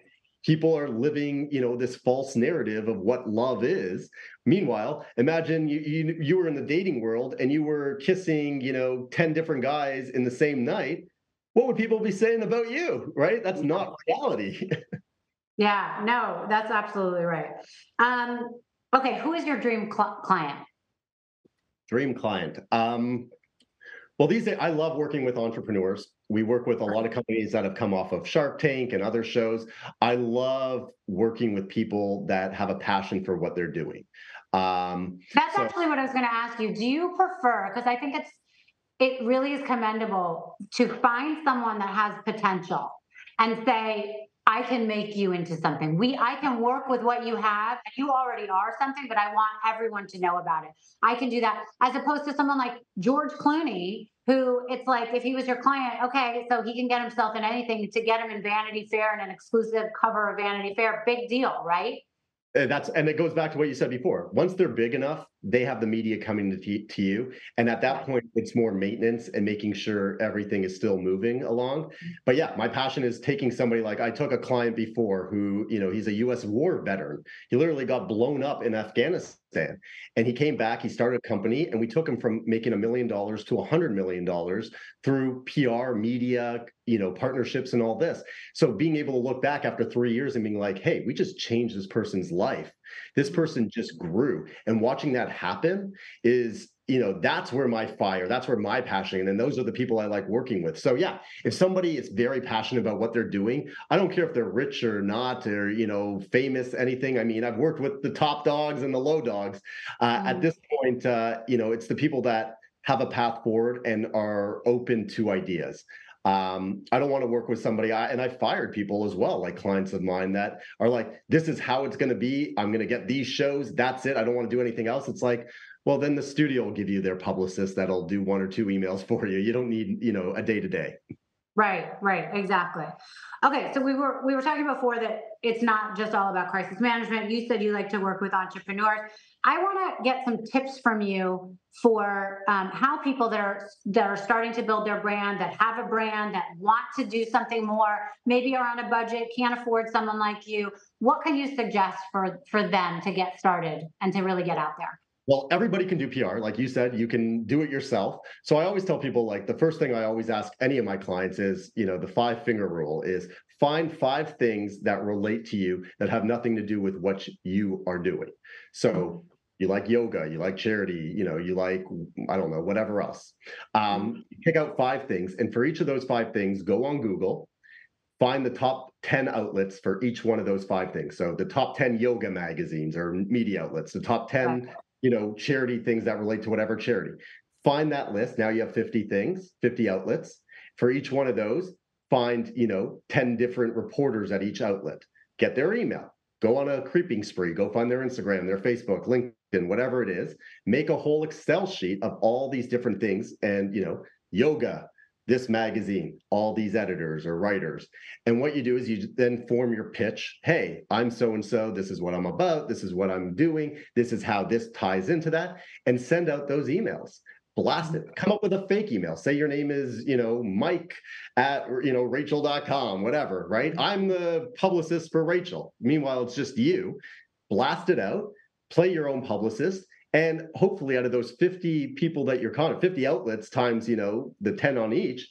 people are living, you know, this false narrative of what love is. Meanwhile, imagine you you you were in the dating world and you were kissing, you know, ten different guys in the same night. What would people be saying about you? Right? That's not reality. <laughs>
Yeah, no, that's absolutely right. Um, Okay, who is your dream cl- client?
Dream client. Um, well, these days, I love working with entrepreneurs. We work with a lot of companies that have come off of Shark Tank and other shows. I love working with people that have a passion for what they're doing.
Um, That's so, actually what I was going to ask you. Do you prefer? Because I think it's it really is commendable to find someone that has potential and say, I can make you into something. We I can work with what you have. You already are something, but I want everyone to know about it. I can do that as opposed to someone like George Clooney, who it's like if he was your client, okay, so he can get himself in anything to get him in Vanity Fair and an exclusive cover of Vanity Fair. Big deal, right?
That's and it goes back to what you said before. Once they're big enough, they have the media coming to, to you, and at that point, it's more maintenance and making sure everything is still moving along. But yeah, my passion is taking somebody like I took a client before who you know he's a U.S. war veteran. He literally got blown up in Afghanistan, and he came back. He started a company, and we took him from making a million dollars to a hundred million dollars through PR, media, you know, partnerships, and all this. So being able to look back after three years and being like, hey, we just changed this person's life this person just grew. And watching that happen is you know that's where my fire that's where my passion and those are the people i like working with so yeah if somebody is very passionate about what they're doing i don't care if they're rich or not or you know famous anything i mean i've worked with the top dogs and the low dogs uh, mm-hmm. at this point uh, you know it's the people that have a path forward and are open to ideas um, I don't want to work with somebody, I, and I fired people as well, like clients of mine that are like, this is how it's going to be. I'm going to get these shows. That's it. I don't want to do anything else. It's like, well, then the studio will give you their publicist that'll do one or two emails <laughs> for you. You don't need, you know, a day to day.
Right, right, exactly. Okay, so we were we were talking before that it's not just all about crisis management. You said you like to work with entrepreneurs. I want to get some tips from you for um, how people that are that are starting to build their brand, that have a brand, that want to do something more, maybe are on a budget, can't afford someone like you. What can you suggest for for them to get started and to really get out there?
Well, everybody can do PR. Like you said, you can do it yourself. So I always tell people like the first thing I always ask any of my clients is, you know, the five finger rule is find five things that relate to you that have nothing to do with what you are doing. So you like yoga, you like charity, you know, you like, I don't know, whatever else. Um, pick out five things. And for each of those five things, go on Google, find the top 10 outlets for each one of those five things. So the top 10 yoga magazines or media outlets, the top 10 you know, charity things that relate to whatever charity. Find that list. Now you have 50 things, 50 outlets. For each one of those, find, you know, 10 different reporters at each outlet. Get their email. Go on a creeping spree. Go find their Instagram, their Facebook, LinkedIn, whatever it is. Make a whole Excel sheet of all these different things and, you know, yoga, this magazine, all these editors or writers. And what you do is you then form your pitch. Hey, I'm so and so. This is what I'm about. This is what I'm doing. This is how this ties into that. And send out those emails. Blast mm. it. Come up with a fake email. Say your name is, you know, Mike at, you know, Rachel.com, whatever, right? I'm the publicist for Rachel. Meanwhile, it's just you. Blast it out. Play your own publicist and hopefully, out of those 50 people that you're calling, 50 outlets times, you know, the 10 on each,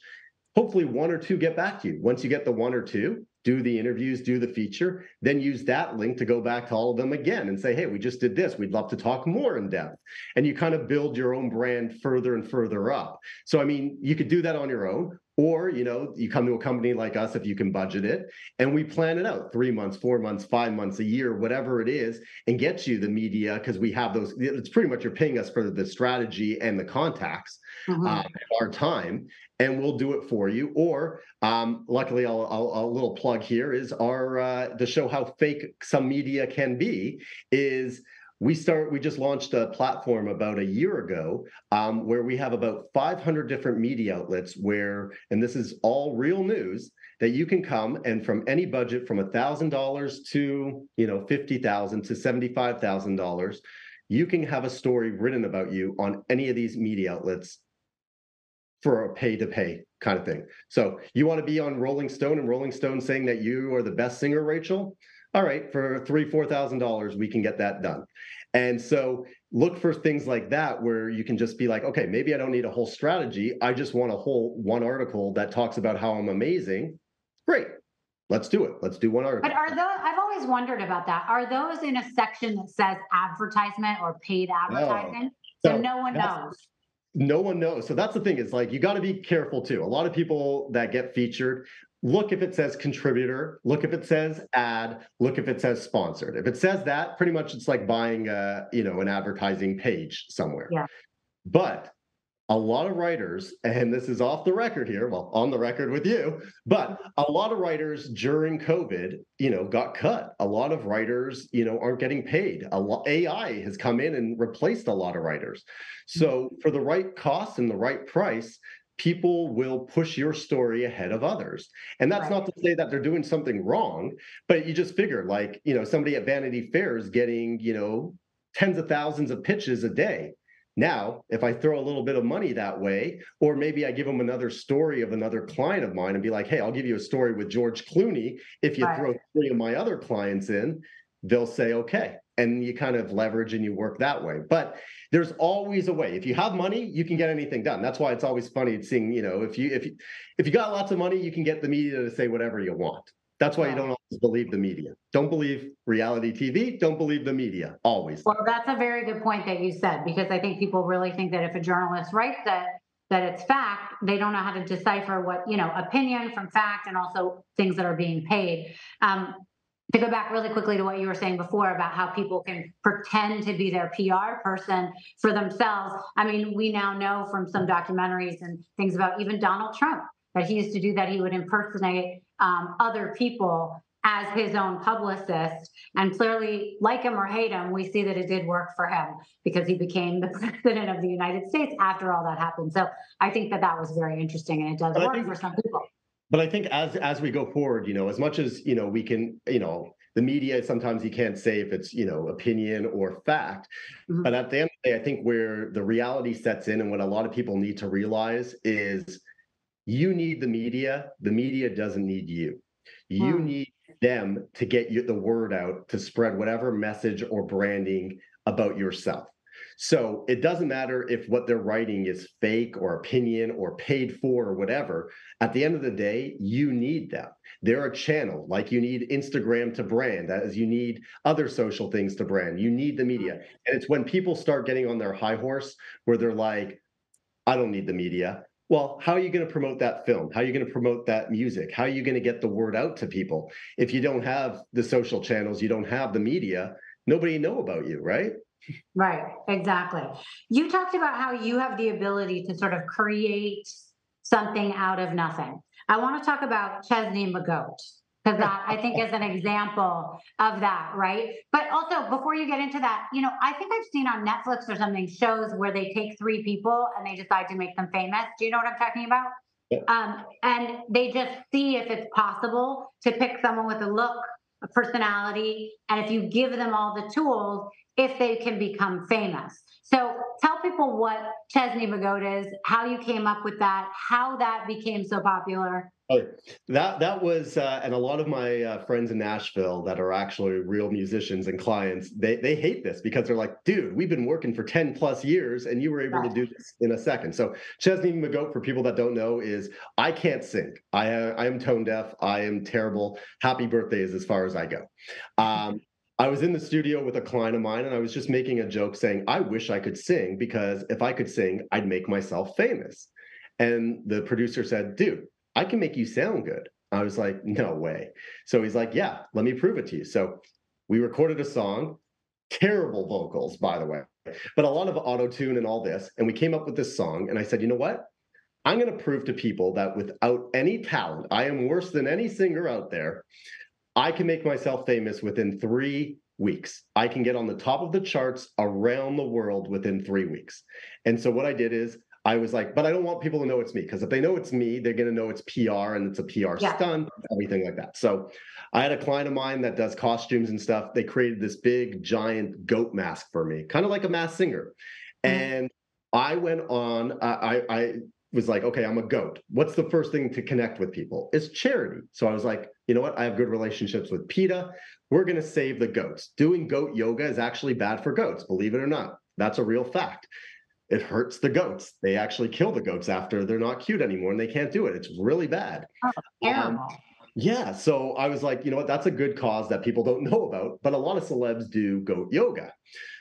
hopefully one or two get back to you. Once you get the one or two, do the interviews, do the feature, then use that link to go back to all of them again and say, hey, we just did this. We'd love to talk more in depth. And you kind of build your own brand further and further up. So, I mean, you could do that on your own, or you know you come to a company like us if you can budget it and we plan it out three months four months five months a year whatever it is and get you the media because we have those it's pretty much you're paying us for the strategy and the contacts mm-hmm. uh, our time and we'll do it for you. Or um, luckily, I'll, I'll, a little plug here is our uh, to show how fake some media can be is we start we just launched a platform about a year ago um, where we have about 500 different media outlets where and this is all real news that you can come and from any budget from a thousand dollars to you know 50000 to $75000 you can have a story written about you on any of these media outlets for a pay to pay kind of thing. So you want to be on Rolling Stone and Rolling Stone saying that you are the best singer, Rachel? All right, for three, four thousand dollars, we can get that done. And so look for things like that where you can just be like, okay, maybe I don't need a whole strategy. I just want a whole one article that talks about how I'm amazing. Great. let's do it. Let's do one article.
But are those? I've always wondered about that. Are those in a section that says advertisement or paid advertising? No. So, so no one knows.
No one knows. So that's the thing is like you got to be careful too. A lot of people that get featured look if it says contributor, look if it says ad, look if it says sponsored. If it says that, pretty much it's like buying a, you know, an advertising page somewhere.
Yeah.
But a lot of writers, and this is off the record here, well, on the record with you, but a lot of writers during COVID, you know, got cut. A lot of writers, you know, aren't getting paid. A lot AI has come in and replaced a lot of writers. Hmm. So for the right cost and the right price, people will push your story ahead of others. And that's right. not to say that they're doing something wrong, but you just figure like, you know, somebody at Vanity Fair is getting, you know, tens of thousands of pitches a day. Now, if I throw a little bit of money that way, or maybe I give them another story of another client of mine and be like, hey, I'll give you a story with George Clooney. If you right. throw three of my other clients in, they'll say, okay. And you kind of leverage and you work that way. But there's always a way. If you have money, you can get anything done. That's why it's always funny seeing, you know, if you if you if you got lots of money, you can get the media to say whatever you want. That's why you don't believe the media. Don't believe reality TV. Don't believe the media. Always.
Well, that's a very good point that you said because I think people really think that if a journalist writes it, that it's fact, they don't know how to decipher what you know opinion from fact and also things that are being paid. Um, to go back really quickly to what you were saying before about how people can pretend to be their PR person for themselves. I mean, we now know from some documentaries and things about even Donald Trump that he used to do that. He would impersonate um, other people as his own publicist. And clearly, like him or hate him, we see that it did work for him because he became the <laughs> president of the United States after all that happened. So I think that that was very interesting and it does work for some people
but I think as as we go forward, you know, as much as you know, we can, you know, the media sometimes you can't say if it's you know opinion or fact, mm-hmm. but at the end of the day, I think where the reality sets in and what a lot of people need to realize is you need the media. The media doesn't need you. You mm. need them to get you the word out to spread whatever message or branding about yourself. So it doesn't matter if what they're writing is fake or opinion or paid for or whatever. At the end of the day, you need them. They're a channel, like you need Instagram to brand, as you need other social things to brand. You need the media. And it's when people start getting on their high horse where they're like, I don't need the media. Well, how are you going to promote that film? How are you going to promote that music? How are you going to get the word out to people? If you don't have the social channels, you don't have the media, nobody know about you, right?
Right, exactly. You talked about how you have the ability to sort of create something out of nothing. I want to talk about Chesney McGoat because that I think is an example of that, right? But also, before you get into that, you know, I think I've seen on Netflix or something shows where they take three people and they decide to make them famous. Do you know what I'm talking about? Yeah. Um, and they just see if it's possible to pick someone with a look, a personality, and if you give them all the tools, if they can become famous. So tell people what Chesney McGoat is, how you came up with that, how that became so popular.
Oh, that that was, uh, and a lot of my uh, friends in Nashville that are actually real musicians and clients, they they hate this because they're like, dude, we've been working for ten plus years, and you were able to do this in a second. So Chesney McGoat, for people that don't know, is I can't sing. I I am tone deaf. I am terrible. Happy birthday is as far as I go. Um, I was in the studio with a client of mine and I was just making a joke saying, I wish I could sing because if I could sing, I'd make myself famous. And the producer said, Dude, I can make you sound good. I was like, <laughs> No way. So he's like, Yeah, let me prove it to you. So we recorded a song, terrible vocals, by the way, but a lot of auto tune and all this. And we came up with this song. And I said, You know what? I'm going to prove to people that without any talent, I am worse than any singer out there. I can make myself famous within three weeks. I can get on the top of the charts around the world within three weeks. And so what I did is I was like, but I don't want people to know it's me because if they know it's me, they're going to know it's PR and it's a PR yeah. stunt, everything like that. So I had a client of mine that does costumes and stuff. They created this big, giant goat mask for me, kind of like a masked singer. Mm-hmm. And I went on, I, I was like, okay, I'm a goat. What's the first thing to connect with people? It's charity. So I was like, you know what? I have good relationships with PETA. We're going to save the goats. Doing goat yoga is actually bad for goats, believe it or not. That's a real fact. It hurts the goats. They actually kill the goats after they're not cute anymore and they can't do it. It's really bad.
Oh, um,
Yeah. So I was like, you know what? That's a good cause that people don't <laughs> know about, but a lot of celebs do goat yoga.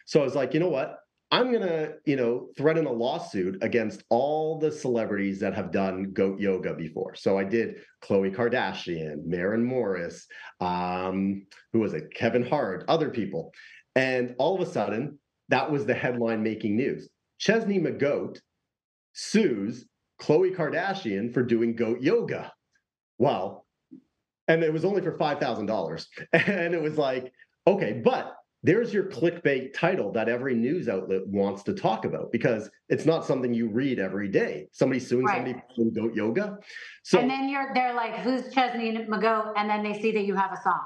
So I was like, you know what? I'm going to, you know, threaten a lawsuit against all the celebrities that have done goat yoga before. So I did Khloe Kardashian, Maren Morris, um, who was it? Kevin Hart, other people. And all of a sudden, that was the headline making news. Chesney McGoat sues Khloe Kardashian for doing goat yoga. Wow. And it was only for $5,000. <laughs> And it was like, okay, but there's your clickbait title that every news outlet wants to talk about because it's not something you read every day. Somebody suing right. somebody for goat yoga.
So and then you're they're like, who's Chesney McGoat? And then they see that you have a song.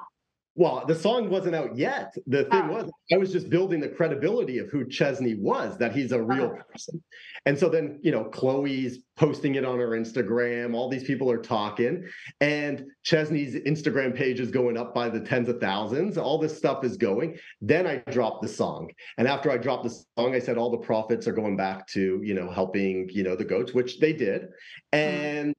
Well, the song wasn't out yet. The thing oh. was, I was just building the credibility of who Chesney was, that he's a real oh. person. And so then, you know, Khloe's posting it on her Instagram. All these people are talking, and Chesney's Instagram page is going up by the tens of thousands. All this stuff is going. Then I dropped the song, and after I dropped the song, I said all the profits are going back to you know helping you know the goats, which they did, mm-hmm. and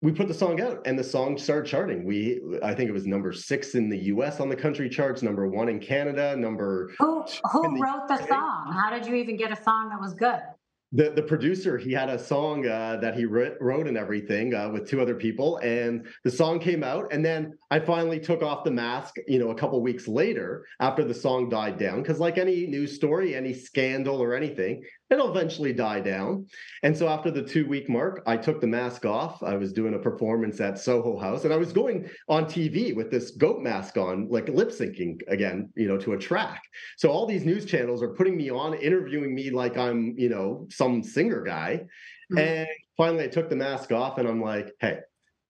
we put the song out and the song started charting. We I think it was number six in the US on the country charts, number one in Canada, number
Who who wrote the song? How did you even get a song that was good?
the the producer he had a song uh, that he wrote, wrote and everything uh, with two other people and the song came out and then i finally took off the mask you know a couple weeks later after the song died down because like any news story any scandal or anything it'll eventually die down and so after the two week mark i took the mask off i was doing a performance at soho house and i was going on tv with this goat mask on like lip syncing again you know to a track so all these news channels are putting me on interviewing me like i'm you know some singer guy. Mm-hmm. And finally, I took the mask off and I'm like, hey,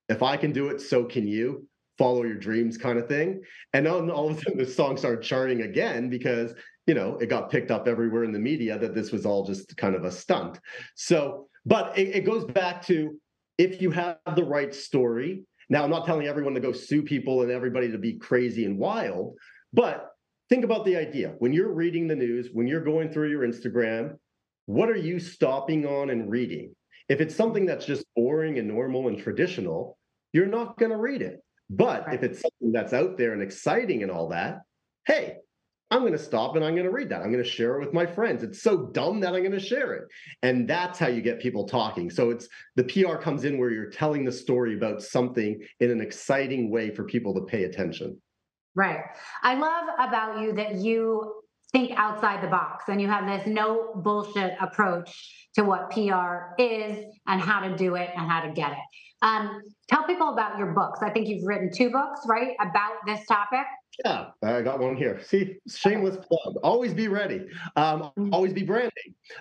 if I can do it, so can you. Follow your dreams, kind of thing. And then all of a sudden, the song started charting again because you know it got picked up everywhere in the media that this was all just kind of a stunt. So, but it, it goes back to if you have the right story. Now, I'm not telling everyone to go sue people and everybody to be crazy and wild, but think about the idea when you're reading the news, when you're going through your Instagram, what are you stopping on and reading? If it's something that's just boring and normal and traditional, you're not going to read it. But right. if it's something that's out there and exciting and all that, hey, I'm going to stop and I'm going to read that. I'm going to share it with my friends. It's so dumb that I'm going to share it. And that's how you get people talking. So it's the PR comes in where you're telling the story about something in an exciting way for people to pay attention.
Right. I love about you that you think outside the box and you have this no bullshit approach to what PR is and how to do it and how to get it. Um, tell people about your books. I think you've written two books, right, about this topic.
Yeah, I got one here. See, shameless plug. Always be ready. Um, mm-hmm. always be branding.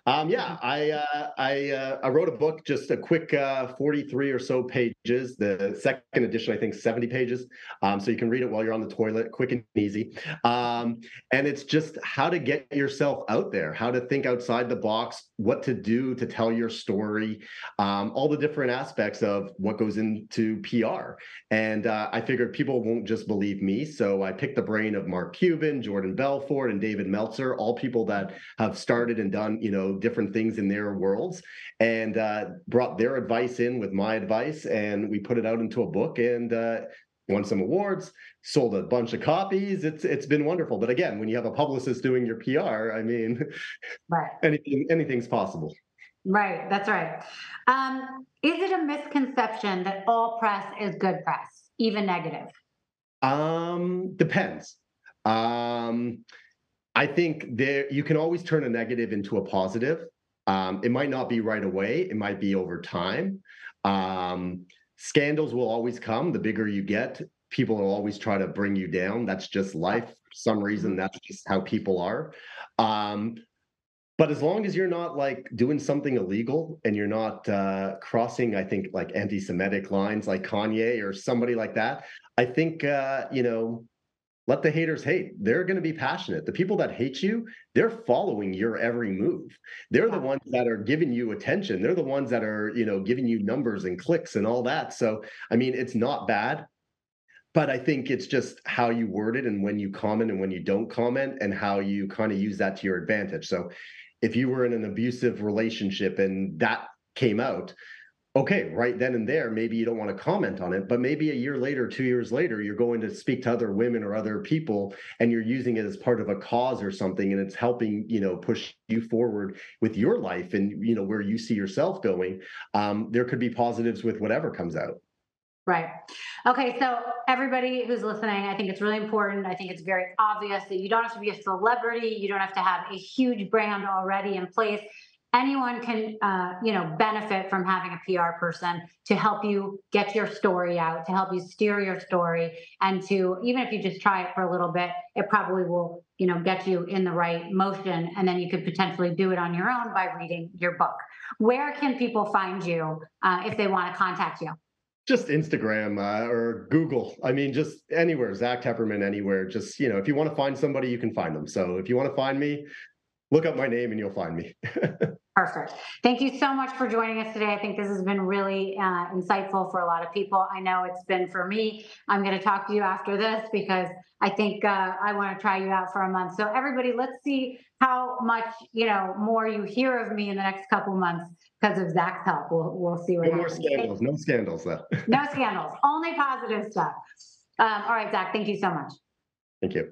Um, yeah, I uh, I uh, I wrote a book, just a quick uh, 43 or so pages. The second edition, I think, 70 pages. Um, so you can read it while you're on the toilet, quick and easy. Um, and it's just how to get yourself out there, how to think outside the box, what to do to tell your story, um, all the different aspects of what goes into PR. And uh, I figured people won't just believe me, so I picked the brain of Mark Cuban, Jordan Belfort, and David Meltzer, all people that have started and done you know different things in their worlds, and uh, brought their advice in with my advice, and we put it out into a book and. Uh, won some awards, sold a bunch of copies. It's it's been wonderful. But again, when you have a publicist doing your PR, I mean, right. <laughs> anything anything's possible.
Right, that's right. Um, is it a misconception that all press is good press, even negative?
Um, depends. Um, I think there you can always turn a negative into a positive. Um, it might not be right away. It might be over time. Um, scandals will always come. The bigger you get, people will always try to bring you down. That's just life. For some reason, mm-hmm. that's just how people are. Um, but as long as you're not like doing something illegal and you're not uh, crossing, I think like anti-Semitic lines like Kanye or somebody like that, I think uh, you know, let the haters hate. They're going to be passionate. The people that hate you, they're following your every move. They're the ones that are giving you attention. They're the ones that are, you know, giving you numbers and clicks and all that. So, I mean, it's not bad but I think it's just how you word it and when you comment and when you don't comment and how you kind of use that to your advantage. So if you were in an abusive relationship and that came out, okay, right then and there, maybe you don't want to comment on it, but maybe a year later, two years later, you're going to speak to other women or other people and you're using it as part of a cause or something and it's helping, you know, push you forward with your life and, you know, where you see yourself going. Um, there could be positives with whatever comes out.
Right. Okay. So, everybody who's listening, I think it's really important. I think it's very obvious that you don't have to be a celebrity. You don't have to have a huge brand already in place. Anyone can, uh, you know, benefit from having a PR person to help you get your story out, to help you steer your story, and to even if you just try it for a little bit, it probably will, you know, get you in the right motion, and then you could potentially do it on your own by reading your book. Where can people find you uh, if they want to contact you?
Just Instagram uh, or Google. I mean, just anywhere, Zack Teperman, anywhere. Just, you know, if you want to find somebody, you can find them. So if you want to find me, look up my name and you'll find me. <laughs>
Perfect. Thank you so much for joining us today. I think this has been really uh, insightful for a lot of people. I know it's been for me. I'm going to talk to you after this because I think uh, I want to try you out for a month. So everybody, let's see how much you know more you hear of me in the next couple months because of Zack's help. We'll we'll see what
no
happens.
more scandals. No scandals though.
no scandals. Only positive stuff. Um, all right, Zack. Thank you so much.
Thank you.